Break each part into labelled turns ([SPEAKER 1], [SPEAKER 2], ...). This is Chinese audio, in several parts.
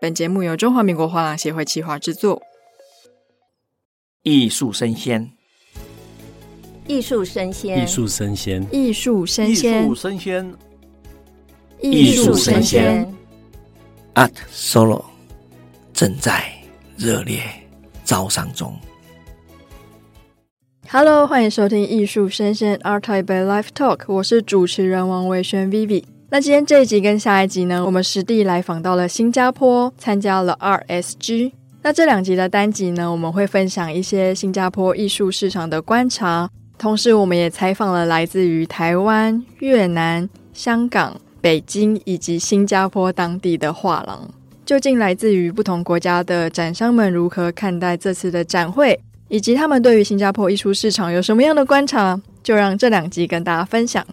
[SPEAKER 1] 本节目由中华民国画廊协会企划制作。
[SPEAKER 2] 艺术生鲜，
[SPEAKER 3] 艺术生鲜，
[SPEAKER 4] 艺术生鲜，
[SPEAKER 1] 艺术生鲜，
[SPEAKER 2] 艺术生鲜，
[SPEAKER 3] 艺术声鲜。
[SPEAKER 2] Art Solo 正在热烈招商中。
[SPEAKER 1] Hello，欢迎收听艺术生鲜 Art Taipei Live Talk，我是主持人王维轩 Vivi。那今天这一集跟下一集呢，我们实地来访到了新加坡，参加了 RSG。那这两集的单集呢，我们会分享一些新加坡艺术市场的观察，同时我们也采访了来自于台湾、越南、香港、北京以及新加坡当地的画廊。究竟来自于不同国家的展商们如何看待这次的展会？以及他们对于新加坡艺术市场有什么样的观察？就让这两集跟大家分享。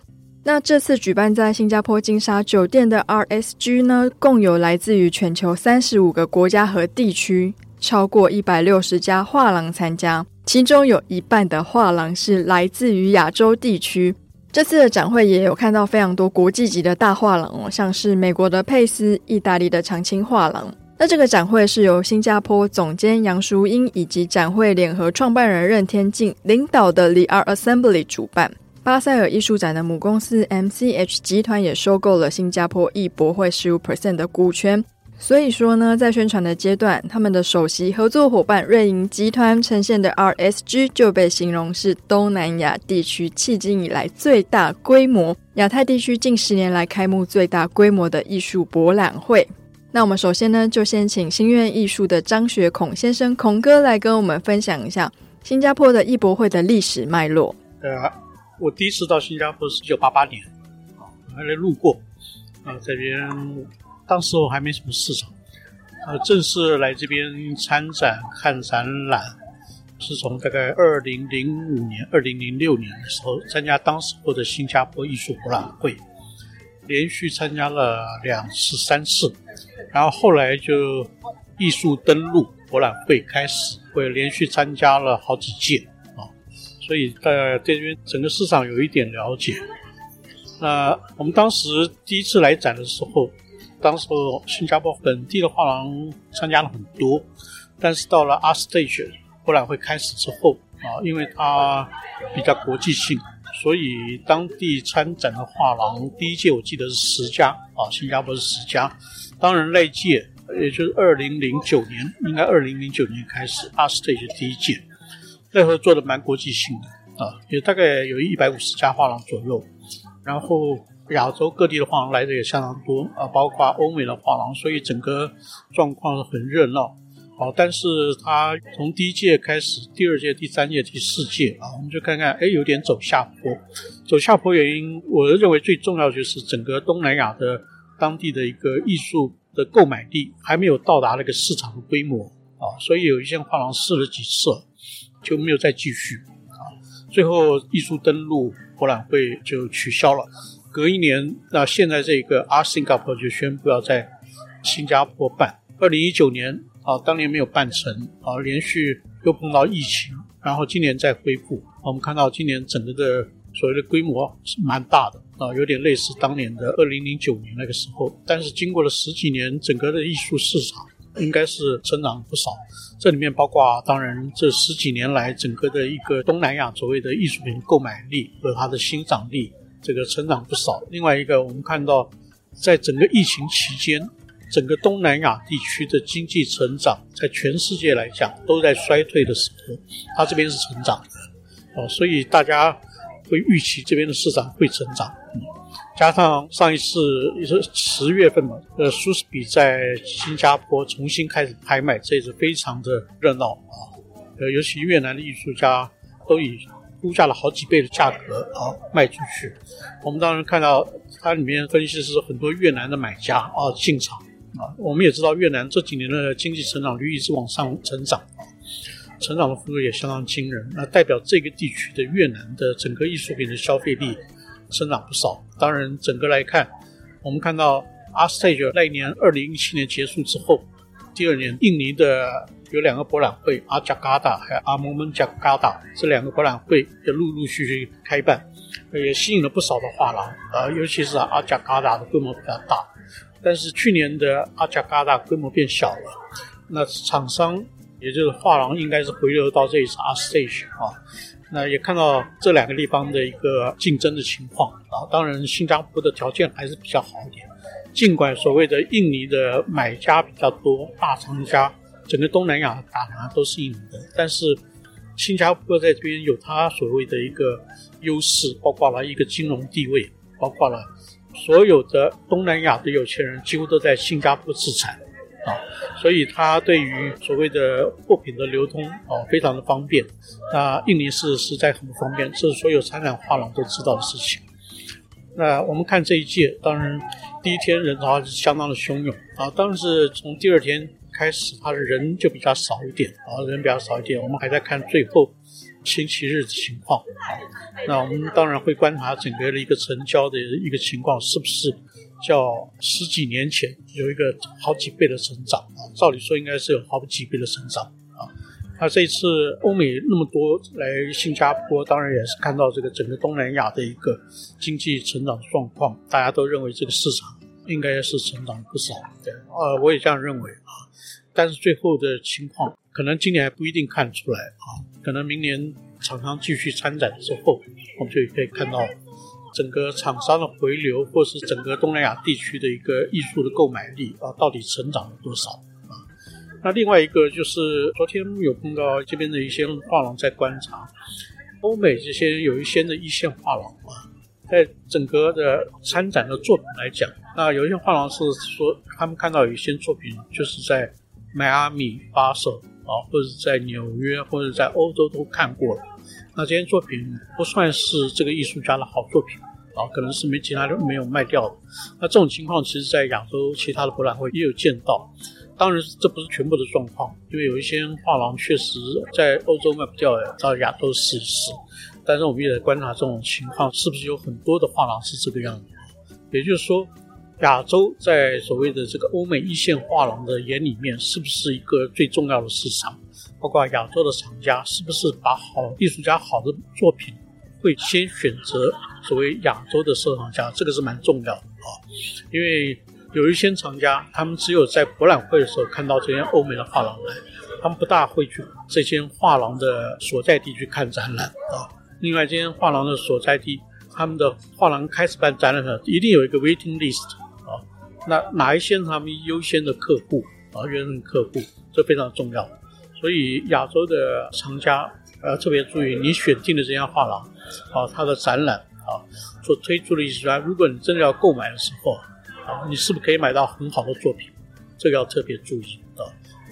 [SPEAKER 1] 那这次举办在新加坡金沙酒店的 RSG 呢，共有来自于全球三十五个国家和地区，超过一百六十家画廊参加，其中有一半的画廊是来自于亚洲地区。这次的展会也有看到非常多国际级的大画廊哦，像是美国的佩斯、意大利的长青画廊。那这个展会是由新加坡总监杨淑英以及展会联合创办人任天静领导的 The Art Assembly 主办。巴塞尔艺术展的母公司 MCH 集团也收购了新加坡艺博会十五 percent 的股权。所以说呢，在宣传的阶段，他们的首席合作伙伴瑞银集团呈现的 R S G 就被形容是东南亚地区迄今以来最大规模、亚太地区近十年来开幕最大规模的艺术博览会。那我们首先呢，就先请新苑艺术的张学孔先生孔哥来跟我们分享一下新加坡的艺博会的历史脉络。
[SPEAKER 5] 对啊，我第一次到新加坡是一九八八年，啊，还来路过，啊，这边当时我还没什么市场，啊，正式来这边参展看展览，是从大概二零零五年、二零零六年的时候参加当时候的新加坡艺术博览会。连续参加了两次、三次，然后后来就艺术登陆博览会开始，会连续参加了好几届，所以在这边整个市场有一点了解。那我们当时第一次来展的时候，当时新加坡本地的画廊参加了很多，但是到了 ArtStage 博览会开始之后啊，因为它比较国际性。所以当地参展的画廊，第一届我记得是十家啊，新加坡是十家。当然那届，也就是二零零九年，应该二零零九年开始，ArtStage 第一届，那时候做的蛮国际性的啊，也大概有一百五十家画廊左右。然后亚洲各地的画廊来的也相当多啊，包括欧美的画廊，所以整个状况很热闹。好，但是他从第一届开始，第二届、第三届、第四届啊，我们就看看，哎，有点走下坡。走下坡原因，我认为最重要就是整个东南亚的当地的一个艺术的购买力还没有到达那个市场的规模啊，所以有一些画廊试了几次就没有再继续啊。最后艺术登陆博览会就取消了。隔一年，那现在这个 Art Singapore 就宣布要在新加坡办。二零一九年。啊，当年没有办成，啊，连续又碰到疫情，然后今年再恢复。我们看到今年整个的所谓的规模是蛮大的，啊，有点类似当年的二零零九年那个时候。但是经过了十几年，整个的艺术市场应该是成长不少。这里面包括，当然这十几年来整个的一个东南亚所谓的艺术品购买力和它的欣赏力，这个成长不少。另外一个，我们看到在整个疫情期间。整个东南亚地区的经济成长，在全世界来讲都在衰退的时候，它这边是成长的，哦，所以大家会预期这边的市场会成长。加上上一次也是十月份嘛，呃，苏斯比在新加坡重新开始拍卖，这也是非常的热闹啊。呃，尤其越南的艺术家都以估价了好几倍的价格啊卖出去。我们当时看到它里面分析是很多越南的买家啊进场。啊，我们也知道越南这几年的经济成长率一直往上成长啊，成长的幅度也相当惊人。那代表这个地区的越南的整个艺术品的消费力增长不少。当然，整个来看，我们看到 ArtStage 那一年二零一七年结束之后，第二年印尼的有两个博览会，阿贾嘎达还有阿蒙门贾嘎达这两个博览会也陆陆续续开办，也吸引了不少的画廊啊，尤其是阿贾嘎达的规模比较大。但是去年的阿加嘎达规模变小了，那厂商也就是画廊应该是回流到这一次 Art Stage 啊，那也看到这两个地方的一个竞争的情况啊。当然，新加坡的条件还是比较好一点，尽管所谓的印尼的买家比较多，大藏家，整个东南亚大拿都是印尼的，但是新加坡在这边有它所谓的一个优势，包括了一个金融地位，包括了所有的东南亚的有钱人几乎都在新加坡资产啊，所以它对于所谓的货品的流通啊非常的方便。那印尼是实在很不方便，这是所有参展画廊都知道的事情。那我们看这一届，当然第一天人潮是相当的汹涌啊，当然是从第二天。开始，他的人就比较少一点啊，人比较少一点。我们还在看最后星期日的情况啊。那我们当然会观察整个的一个成交的一个情况，是不是叫十几年前有一个好几倍的成长啊？照理说应该是有好几倍的成长。那这一次欧美那么多来新加坡，当然也是看到这个整个东南亚的一个经济成长状况，大家都认为这个市场应该是成长不少。对，呃，我也这样认为啊。但是最后的情况，可能今年还不一定看出来啊，可能明年厂商继续参展之后，我们就可以看到整个厂商的回流，或是整个东南亚地区的一个艺术的购买力啊，到底成长了多少？那另外一个就是昨天有碰到这边的一些画廊在观察，欧美这些有一些的一线画廊啊，在整个的参展的作品来讲，那有一些画廊是说他们看到有一些作品就是在。迈阿密、巴塞啊，或者在纽约，或者在欧洲都看过了。那这些作品不算是这个艺术家的好作品啊，可能是没其他人没有卖掉的。那这种情况，其实在亚洲其他的博览会也有见到。当然，这不是全部的状况，因为有一些画廊确实在欧洲卖不掉，到亚洲试一试。但是我们也在观察这种情况，是不是有很多的画廊是这个样子？也就是说。亚洲在所谓的这个欧美一线画廊的眼里面，是不是一个最重要的市场？包括亚洲的厂家，是不是把好艺术家好的作品会先选择所谓亚洲的收藏家？这个是蛮重要的啊，因为有一些藏家，他们只有在博览会的时候看到这些欧美的画廊来，他们不大会去这些画廊的所在地去看展览啊。另外，这些画廊的所在地，他们的画廊开始办展览的，一定有一个 waiting list 啊。那哪一些他们优先的客户啊？优先的客户，这非常重要。所以亚洲的藏家呃特别注意，你选定的这家画廊啊，它的展览啊，所推出的艺术家，如果你真的要购买的时候啊，你是不是可以买到很好的作品？这个要特别注意啊。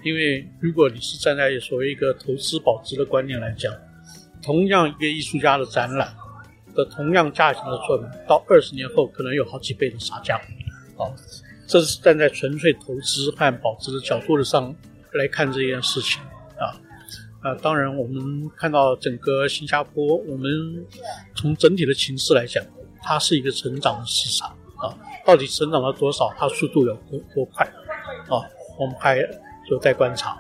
[SPEAKER 5] 因为如果你是站在所谓一个投资保值的观念来讲，同样一个艺术家的展览的同样价钱的作品，到二十年后可能有好几倍的差价。啊，这是站在纯粹投资和保值的角度上来看这件事情啊啊！当然，我们看到整个新加坡，我们从整体的情势来讲，它是一个成长的市场啊。到底成长了多少？它速度有多多快啊？我们还有待观察。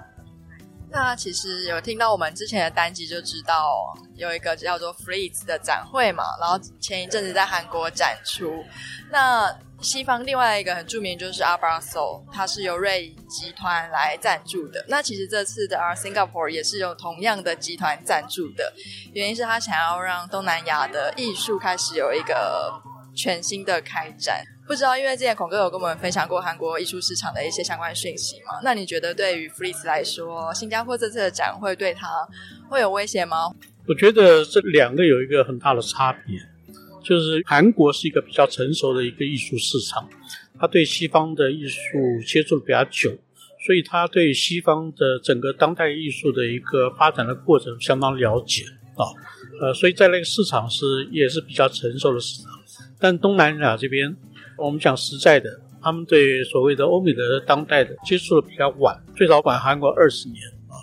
[SPEAKER 1] 那其实有听到我们之前的单集就知道有一个叫做 Freeze 的展会嘛，然后前一阵子在韩国展出。那西方另外一个很著名就是 Art Basel，它是由瑞集团来赞助的。那其实这次的 R Singapore 也是由同样的集团赞助的，原因是他想要让东南亚的艺术开始有一个全新的开展。不知道，因为之前孔哥有跟我们分享过韩国艺术市场的一些相关讯息嘛？那你觉得对于 Frieze 来说，新加坡这次的展会对他会有威胁吗？
[SPEAKER 5] 我觉得这两个有一个很大的差别，就是韩国是一个比较成熟的一个艺术市场，他对西方的艺术接触比较久，所以他对西方的整个当代艺术的一个发展的过程相当了解啊，呃，所以在那个市场是也是比较成熟的市场，但东南亚这边。我们讲实在的，他们对所谓的欧美的当代的接触的比较晚，最早晚韩国二十年啊，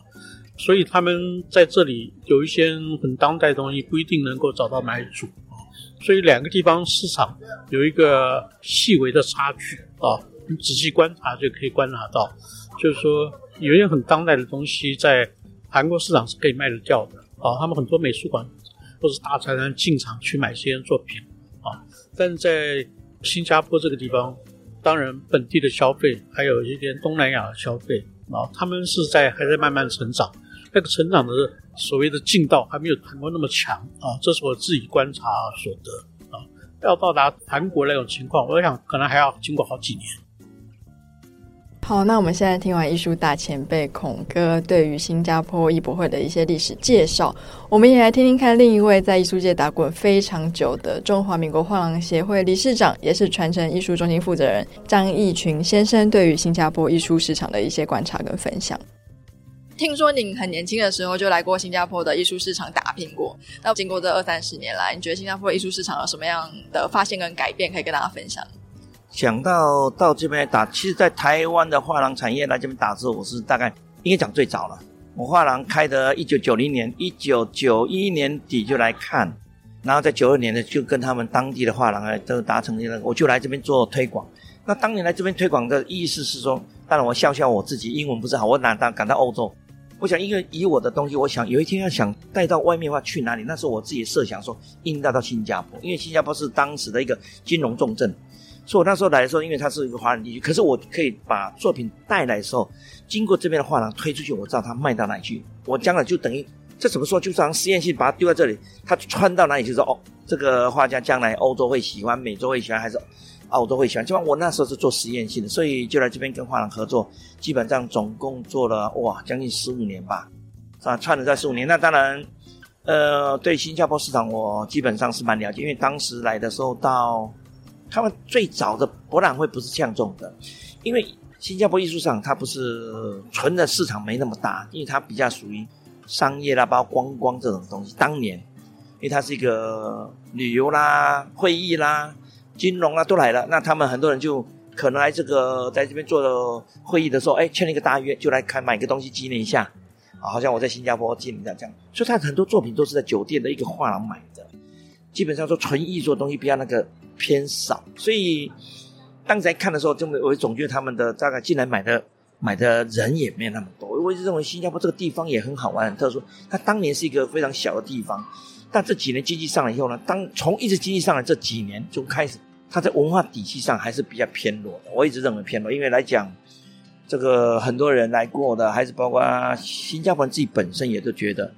[SPEAKER 5] 所以他们在这里有一些很当代的东西不一定能够找到买主啊，所以两个地方市场有一个细微的差距啊，你仔细观察就可以观察到，就是说有些很当代的东西在韩国市场是可以卖得掉的啊，他们很多美术馆或是大财团进场去买这些作品啊，但在新加坡这个地方，当然本地的消费，还有一点东南亚的消费啊，他们是在还在慢慢成长，那个成长的所谓的劲道还没有韩国那么强啊，这是我自己观察所得啊。要到达韩国那种情况，我想可能还要经过好几年。
[SPEAKER 1] 好，那我们现在听完艺术大前辈孔哥对于新加坡艺博会的一些历史介绍，我们也来听听看另一位在艺术界打滚非常久的中华民国画廊协会理事长，也是传承艺术中心负责人张义群先生对于新加坡艺术市场的一些观察跟分享。听说您很年轻的时候就来过新加坡的艺术市场打拼过，那经过这二三十年来，你觉得新加坡艺术市场有什么样的发现跟改变可以跟大家分享？
[SPEAKER 2] 想到到这边来打，其实，在台湾的画廊产业来这边打之后，我是大概应该讲最早了。我画廊开的一九九零年，一九九一年底就来看，然后在九二年呢，就跟他们当地的画廊啊都达成了，我就来这边做推广。那当年来这边推广的意思是说，当然我笑笑我自己，英文不是好，我哪当赶到欧洲，我想因为以我的东西，我想有一天要想带到外面的话，去哪里？那时候我自己设想说，应该到新加坡，因为新加坡是当时的一个金融重镇。所以我那时候来的时候，因为它是一个华人地区，可是我可以把作品带来的时候，经过这边的画廊推出去，我知道它卖到哪里去。我将来就等于这怎么说，就像实验性把它丢在这里，它穿到哪里就说哦，这个画家将来欧洲会喜欢，美洲会喜欢，还是澳洲会喜欢？就像我那时候是做实验性的，所以就来这边跟画廊合作，基本上总共做了哇将近十五年吧，啊，串了在十五年。那当然，呃，对新加坡市场我基本上是蛮了解，因为当时来的时候到。他们最早的博览会不是这样做的，因为新加坡艺术上它不是纯的市场没那么大，因为它比较属于商业啦，包括观光这种东西。当年，因为它是一个旅游啦、会议啦、金融啦都来了，那他们很多人就可能来这个在这边做的会议的时候，哎，签了一个大约，就来看买个东西纪念一下，啊，好像我在新加坡纪念这样。所以他很多作品都是在酒店的一个画廊买的，基本上说纯艺术的东西比较那个。偏少，所以当时在看的时候，就我总觉得他们的大概进来买的买的人也没有那么多。我一直认为新加坡这个地方也很好玩、很特殊。它当年是一个非常小的地方，但这几年经济上来以后呢，当从一直经济上来这几年就开始，它在文化底气上还是比较偏弱的。我一直认为偏弱，因为来讲，这个很多人来过的，还是包括新加坡人自己本身也都觉得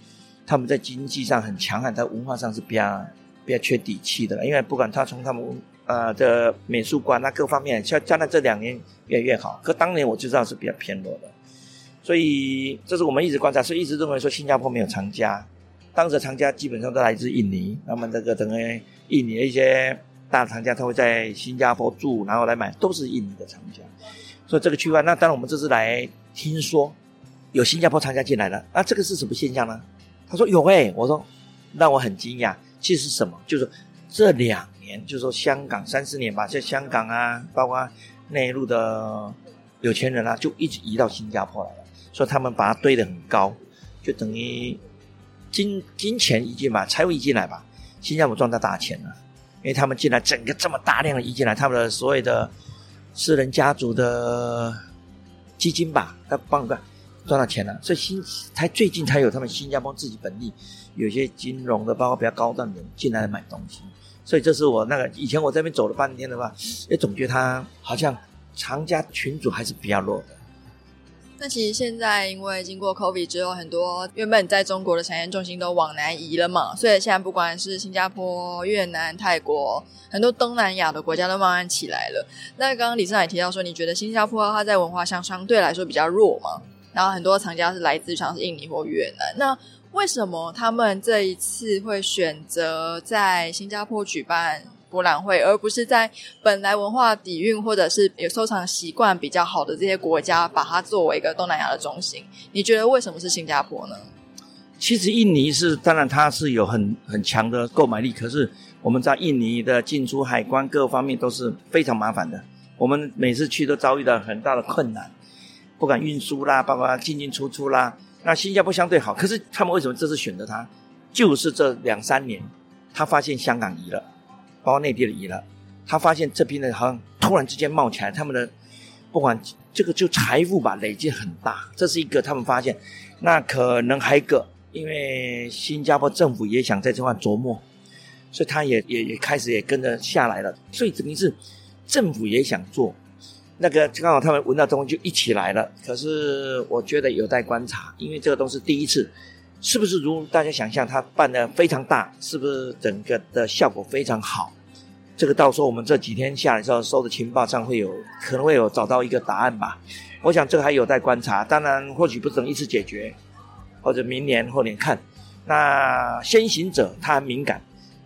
[SPEAKER 2] 他们在经济上很强悍，在文化上是比较。比较缺底气的了，因为不管他从他们呃的美术馆啊各方面，像加上这两年越来越好，可当年我就知道是比较偏弱的，所以这是我们一直观察，所以一直认为说新加坡没有藏家，当时藏家基本上都来自印尼，那么这个等于印尼的一些大藏家他会在新加坡住，然后来买，都是印尼的藏家，所以这个区块，那当然我们这次来听说有新加坡藏家进来了，啊，这个是什么现象呢？他说有诶、欸，我说让我很惊讶。其实是什么？就是这两年，就是说香港三四年吧，在香港啊，包括内陆的有钱人啊，就一直移到新加坡来了。所以他们把它堆得很高，就等于金金钱移进吧，财富移进来吧，新加坡赚到大钱了。因为他们进来，整个这么大量的移进来，他们的所谓的私人家族的基金吧，他帮个赚到钱了。所以新才最近才有他们新加坡自己本地。有些金融的，包括比较高端的人进来买东西，所以这是我那个以前我这边走了半天的话，也总觉得他好像长家群主还是比较弱的。
[SPEAKER 1] 那其实现在因为经过 COVID 之后，很多原本在中国的产业重心都往南移了嘛，所以现在不管是新加坡、越南、泰国，很多东南亚的国家都慢慢起来了。那刚刚理事长也提到说，你觉得新加坡它在文化上相对来说比较弱嘛？然后很多藏家是来自像是印尼或越南，那。为什么他们这一次会选择在新加坡举办博览会，而不是在本来文化底蕴或者是有收藏习惯比较好的这些国家，把它作为一个东南亚的中心？你觉得为什么是新加坡呢？
[SPEAKER 2] 其实印尼是，当然它是有很很强的购买力，可是我们在印尼的进出海关各方面都是非常麻烦的，我们每次去都遭遇到很大的困难，不管运输啦，包括进进出出啦。那新加坡相对好，可是他们为什么这次选择它？就是这两三年，他发现香港移了，包括内地的移了，他发现这边的好像突然之间冒起来，他们的不管这个就财富吧累积很大，这是一个他们发现。那可能还一个，因为新加坡政府也想在这块琢磨，所以他也也也开始也跟着下来了。所以等于是政府也想做，那个刚好他们闻到东西就一起来了。可是我觉得有待观察，因为这个都是第一次，是不是如大家想象，他办得非常大，是不是整个的效果非常好？这个到时候我们这几天下来之后收的情报上会有可能会有找到一个答案吧。我想这个还有待观察，当然或许不能一次解决，或者明年后年看。那先行者他很敏感，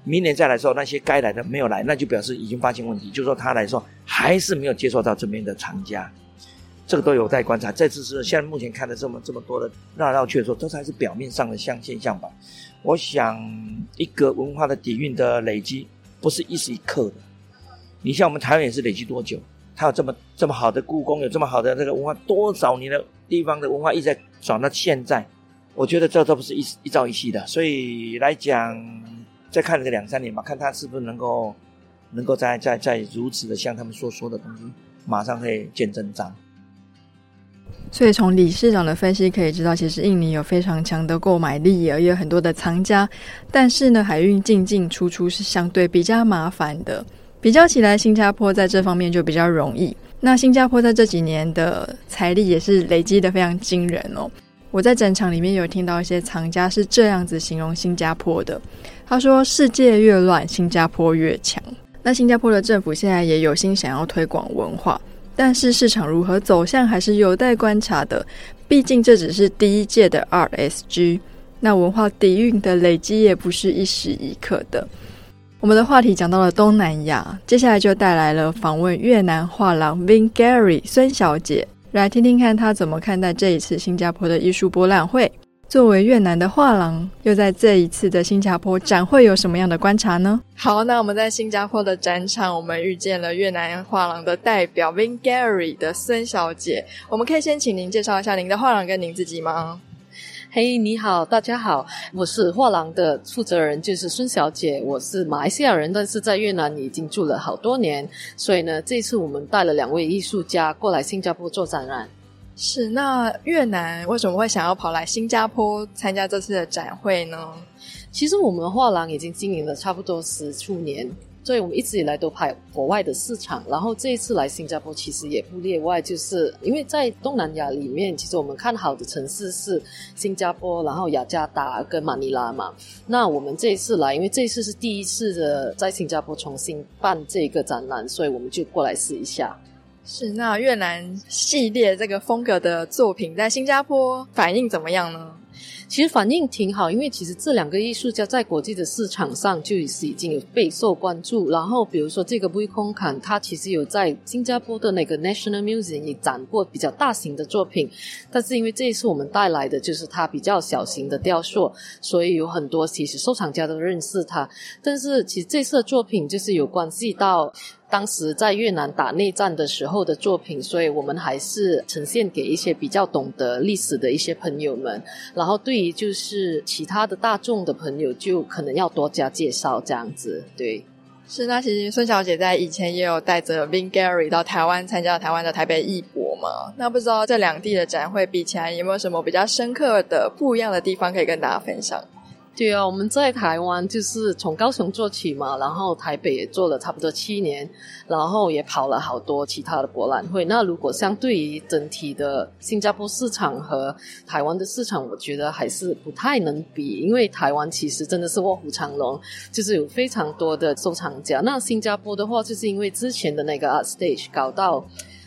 [SPEAKER 2] 明年再来的时候那些该来的没有来，那就表示已经发现问题，就是说他来说还是没有接触到这边的藏家，这个都有待观察。这次是现在目前看的这么这么多的绕绕去说，这才是表面上的像现象吧。我想一个文化的底蕴的累积不是一时一刻的，你像我们台湾也是累积多久？它有这么这么好的故宫，有这么好的这个文化，多少年的地方的文化一直在转到现在。我觉得这都不是一一朝一夕的，所以来讲，再看个两三年吧，看他是不是能够，能够再再再如此的像他们所说的东西，马上可以见真章。
[SPEAKER 1] 所以从理事长的分析可以知道，其实印尼有非常强的购买力，也有很多的藏家，但是呢，海运进进出出是相对比较麻烦的。比较起来，新加坡在这方面就比较容易。那新加坡在这几年的财力也是累积得非常惊人哦。我在展场里面有听到一些藏家是这样子形容新加坡的，他说：“世界越乱，新加坡越强。”那新加坡的政府现在也有心想要推广文化，但是市场如何走向还是有待观察的。毕竟这只是第一届的 RSG，那文化底蕴的累积也不是一时一刻的。我们的话题讲到了东南亚，接下来就带来了访问越南画廊 Vin Gary 孙小姐。来听听看他怎么看待这一次新加坡的艺术博览会。作为越南的画廊，又在这一次的新加坡展会有什么样的观察呢？好，那我们在新加坡的展场，我们遇见了越南画廊的代表 Vin Gary 的孙小姐。我们可以先请您介绍一下您的画廊跟您自己吗？
[SPEAKER 4] 嘿，hey, 你好，大家好，我是画廊的负责人，就是孙小姐。我是马来西亚人，但是在越南已经住了好多年，所以呢，这次我们带了两位艺术家过来新加坡做展览。
[SPEAKER 1] 是，那越南为什么会想要跑来新加坡参加这次的展会呢？
[SPEAKER 4] 其实我们画廊已经经营了差不多十数年。所以我们一直以来都拍国外的市场，然后这一次来新加坡其实也不例外，就是因为在东南亚里面，其实我们看好的城市是新加坡，然后雅加达跟马尼拉嘛。那我们这一次来，因为这一次是第一次的在新加坡重新办这个展览，所以我们就过来试一下。
[SPEAKER 1] 是，那越南系列这个风格的作品在新加坡反应怎么样呢？
[SPEAKER 4] 其实反应挺好，因为其实这两个艺术家在国际的市场上就是已经有备受关注。然后比如说这个 Bui Kong Kan，他其实有在新加坡的那个 National Museum 也展过比较大型的作品，但是因为这一次我们带来的就是他比较小型的雕塑，所以有很多其实收藏家都认识他。但是其实这次的作品就是有关系到。当时在越南打内战的时候的作品，所以我们还是呈现给一些比较懂得历史的一些朋友们。然后对以就是其他的大众的朋友，就可能要多加介绍这样子。对，
[SPEAKER 1] 是那其实孙小姐在以前也有带着 Vin Gary 到台湾参加台湾的台北艺博嘛。那不知道这两地的展会比起来，有没有什么比较深刻的不一样的地方可以跟大家分享？
[SPEAKER 4] 对啊，我们在台湾就是从高雄做起嘛，然后台北也做了差不多七年，然后也跑了好多其他的博览会。那如果相对于整体的新加坡市场和台湾的市场，我觉得还是不太能比，因为台湾其实真的是卧虎藏龙，就是有非常多的收藏家。那新加坡的话，就是因为之前的那个 Art Stage 搞到。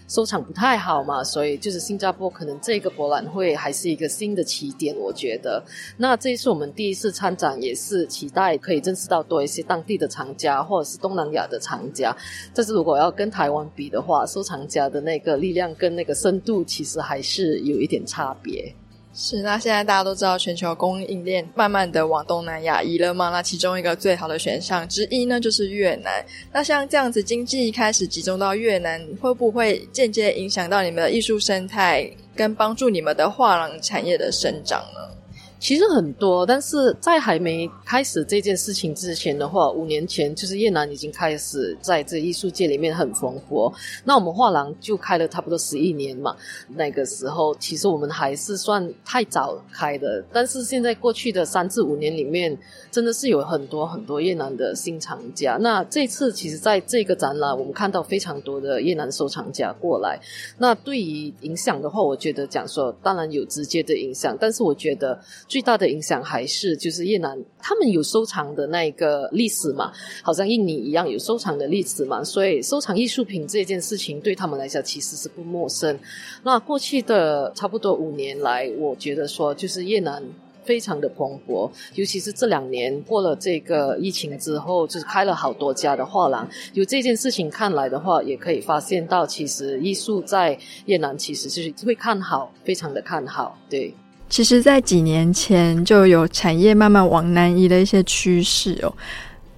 [SPEAKER 4] 收场不太好嘛，所以就是新加坡可能这个博览会还是一个新的起点，我觉得。那这一次我们第一次参展，也是期待可以认识到多一些当地的藏家或者是东南亚的藏家。但是如果要跟台湾比的话，收藏家的那个力量跟那个深度，其实还是有一点差别。
[SPEAKER 1] 是，那现在大家都知道，全球供应链慢慢的往东南亚移了吗？那其中一个最好的选项之一呢，就是越南。那像这样子，经济开始集中到越南，会不会间接影响到你们的艺术生态，跟帮助你们的画廊产业的生长呢？
[SPEAKER 4] 其实很多，但是在还没开始这件事情之前的话，五年前就是越南已经开始在这艺术界里面很蓬勃。那我们画廊就开了差不多十一年嘛，那个时候其实我们还是算太早开的。但是现在过去的三至五年里面，真的是有很多很多越南的新藏家。那这次其实在这个展览，我们看到非常多的越南收藏家过来。那对于影响的话，我觉得讲说当然有直接的影响，但是我觉得。最大的影响还是就是越南，他们有收藏的那个历史嘛，好像印尼一样有收藏的历史嘛，所以收藏艺术品这件事情对他们来讲其实是不陌生。那过去的差不多五年来，我觉得说就是越南非常的蓬勃，尤其是这两年过了这个疫情之后，就是开了好多家的画廊。有这件事情看来的话，也可以发现到其实艺术在越南其实就是会看好，非常的看好，对。
[SPEAKER 1] 其实，在几年前就有产业慢慢往南移的一些趋势哦。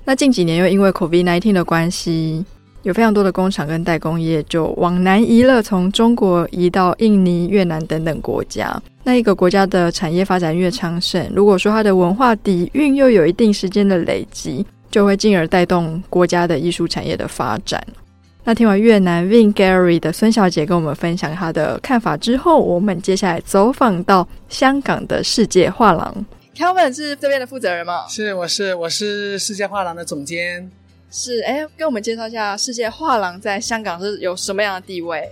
[SPEAKER 1] 那近几年又因为 COVID-19 的关系，有非常多的工厂跟代工业就往南移了，从中国移到印尼、越南等等国家。那一个国家的产业发展越昌盛，如果说它的文化底蕴又有一定时间的累积，就会进而带动国家的艺术产业的发展。那听完越南 Vin Gallery 的孙小姐跟我们分享她的看法之后，我们接下来走访到香港的世界画廊。Kelvin 是这边的负责人吗？
[SPEAKER 6] 是，我是我是世界画廊的总监。
[SPEAKER 1] 是，哎，跟我们介绍一下世界画廊在香港是有什么样的地位？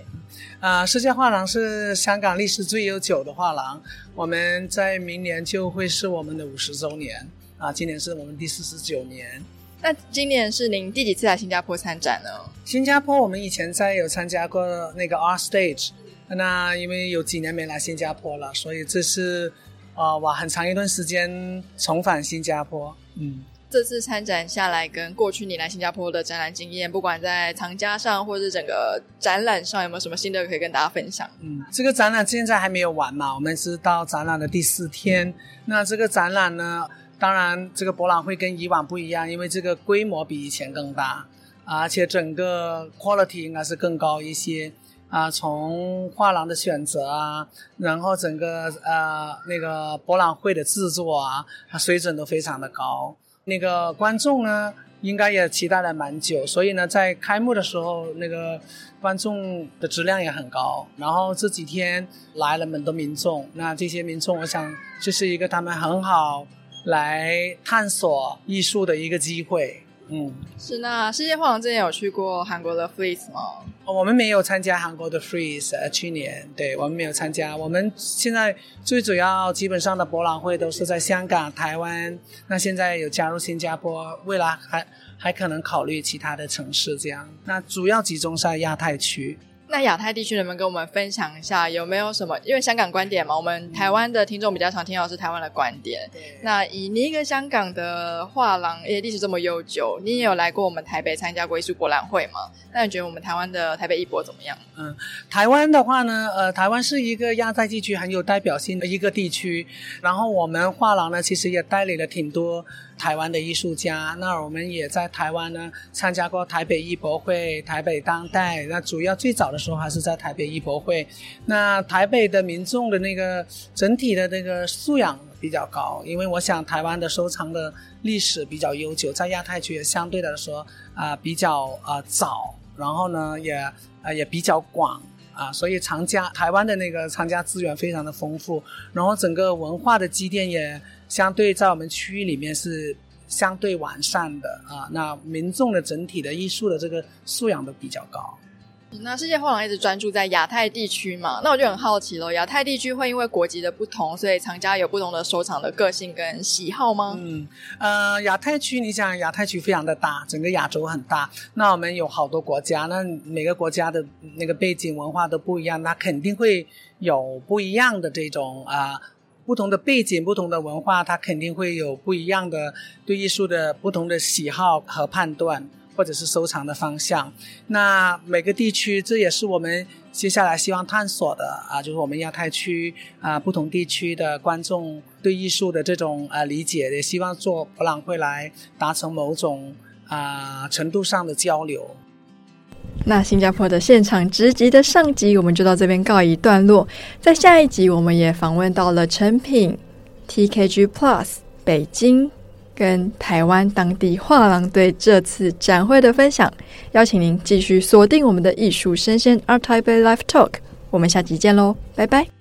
[SPEAKER 6] 啊、呃，世界画廊是香港历史最悠久的画廊，我们在明年就会是我们的五十周年啊，今年是我们第四十九年。
[SPEAKER 1] 那今年是您第几次来新加坡参展呢？
[SPEAKER 6] 新加坡我们以前在有参加过那个 Art Stage，那因为有几年没来新加坡了，所以这是啊，哇、呃，很长一段时间重返新加坡。嗯，
[SPEAKER 1] 这次参展下来，跟过去你来新加坡的展览经验，不管在藏家上或者是整个展览上，有没有什么新的可以跟大家分享？
[SPEAKER 6] 嗯，这个展览现在还没有完嘛，我们是到展览的第四天。那这个展览呢？当然，这个博览会跟以往不一样，因为这个规模比以前更大，而且整个 quality 应该是更高一些啊。从画廊的选择啊，然后整个呃那个博览会的制作啊，它水准都非常的高。那个观众呢，应该也期待了蛮久，所以呢，在开幕的时候，那个观众的质量也很高。然后这几天来了很多民众，那这些民众，我想这是一个他们很好。来探索艺术的一个机会，嗯，
[SPEAKER 1] 是。那世界画廊之前有去过韩国的 Frieze 吗？
[SPEAKER 6] 我们没有参加韩国的 Frieze，呃，去年，对，我们没有参加。我们现在最主要基本上的博览会都是在香港、台湾。那现在有加入新加坡，未来还还可能考虑其他的城市这样。那主要集中在亚太区。
[SPEAKER 1] 那亚太地区能不能跟我们分享一下，有没有什么？因为香港观点嘛，我们台湾的听众比较常听到是台湾的观点。那以你一个香港的画廊，也，历史这么悠久，你也有来过我们台北参加过艺术博览会吗？那你觉得我们台湾的台北艺博怎么样？
[SPEAKER 6] 嗯，台湾的话呢，呃，台湾是一个亚太地区很有代表性的一个地区，然后我们画廊呢，其实也代理了挺多。台湾的艺术家，那我们也在台湾呢参加过台北艺博会、台北当代。那主要最早的时候还是在台北艺博会。那台北的民众的那个整体的那个素养比较高，因为我想台湾的收藏的历史比较悠久，在亚太区也相对来说啊、比较啊、早，然后呢也啊、也比较广啊，所以藏家台湾的那个藏家资源非常的丰富，然后整个文化的积淀也。相对在我们区域里面是相对完善的啊，那民众的整体的艺术的这个素养都比较高。
[SPEAKER 1] 那世界画廊一直专注在亚太地区嘛，那我就很好奇了，亚太地区会因为国籍的不同，所以藏家有不同的收藏的个性跟喜好吗？
[SPEAKER 6] 嗯，呃，亚太区，你想亚太区非常的大，整个亚洲很大，那我们有好多国家，那每个国家的那个背景文化都不一样，那肯定会有不一样的这种啊。不同的背景、不同的文化，它肯定会有不一样的对艺术的不同的喜好和判断，或者是收藏的方向。那每个地区，这也是我们接下来希望探索的啊，就是我们亚太区啊，不同地区的观众对艺术的这种啊理解，也希望做博览会来达成某种啊程度上的交流。
[SPEAKER 1] 那新加坡的现场直击的上集，我们就到这边告一段落。在下一集，我们也访问到了诚品、TKG Plus 北京跟台湾当地画廊对这次展会的分享，邀请您继续锁定我们的艺术生鲜 ART TAIPEI Live Talk，我们下集见喽，拜拜。